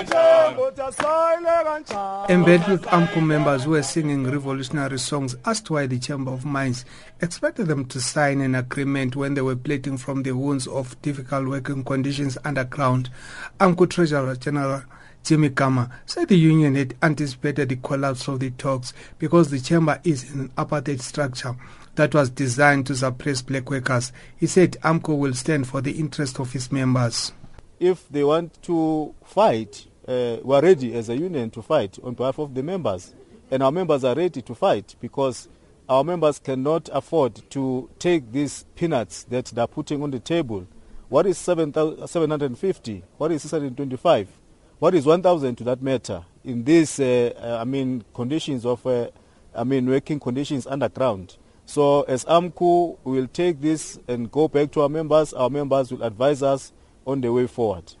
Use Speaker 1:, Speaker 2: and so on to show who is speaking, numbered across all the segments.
Speaker 1: Embattled AMCU members who were singing revolutionary songs asked why the Chamber of Mines expected them to sign an agreement when they were bleeding from the wounds of difficult working conditions underground. AMCU Treasurer General Jimmy Gama said the union had anticipated the collapse of the talks because the chamber is an apartheid structure that was designed to suppress black workers. He said AMCU will stand for the interest of its members.
Speaker 2: If they want to fight, uh, we are ready as a union to fight on behalf of the members. And our members are ready to fight because our members cannot afford to take these peanuts that they're putting on the table. What is 7, 750? What is 625? What is 1,000 to that matter in these, uh, uh, I mean, conditions of, uh, I mean, working conditions underground? So as AMCU, we will take this and go back to our members. Our members will advise us on the way forward.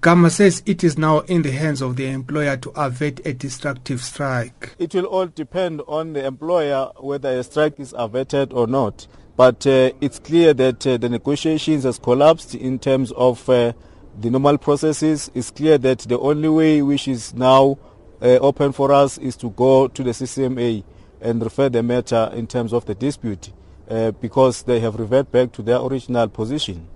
Speaker 1: Gama says it is now in the hands of the employer to avert a destructive strike.
Speaker 2: It will all depend on the employer whether a strike is averted or not. But uh, it's clear that uh, the negotiations has collapsed in terms of uh, the normal processes, it's clear that the only way which is now uh, open for us is to go to the CCMA and refer the matter in terms of the dispute uh, because they have reverted back to their original position.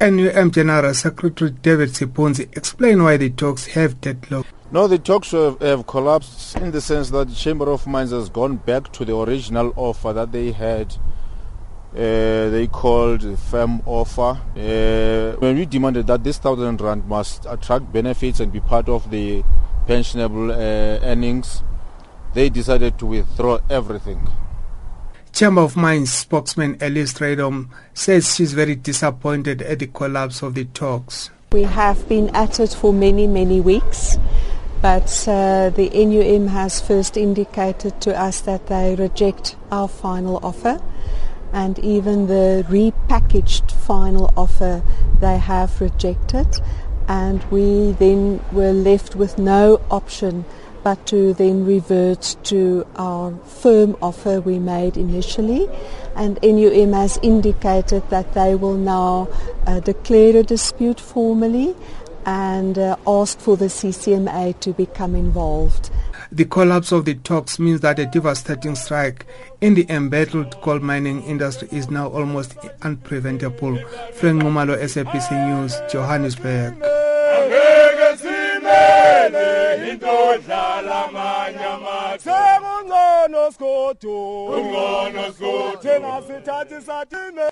Speaker 1: NUM General Secretary David Sipunzi explained why the talks have deadlocked.
Speaker 3: No, the talks have, have, collapsed in the sense that the Chamber of Mines has gone back to the original offer that they had uh, they called the firm offer. Uh, when we demanded that this thousand rand must attract benefits and be part of the pensionable uh, earnings, they decided to withdraw everything.
Speaker 1: Chamber of Mines spokesman Alice Radom says she's very disappointed at the collapse of the talks.
Speaker 4: We have been at it for many, many weeks, but uh, the NUM has first indicated to us that they reject our final offer and even the repackaged final offer they have rejected and we then were left with no option but to then revert to our firm offer we made initially and NUM has indicated that they will now uh, declare a dispute formally and uh, ask for the CCMA to become involved.
Speaker 1: The collapse of the talks means that a devastating strike in the embattled coal mining industry is now almost unpreventable. Frank Ngumalo, SABC News, Johannesburg. intodlala amanye amathi sekungcono sgodu ungcono sgodu njengasithathi sathine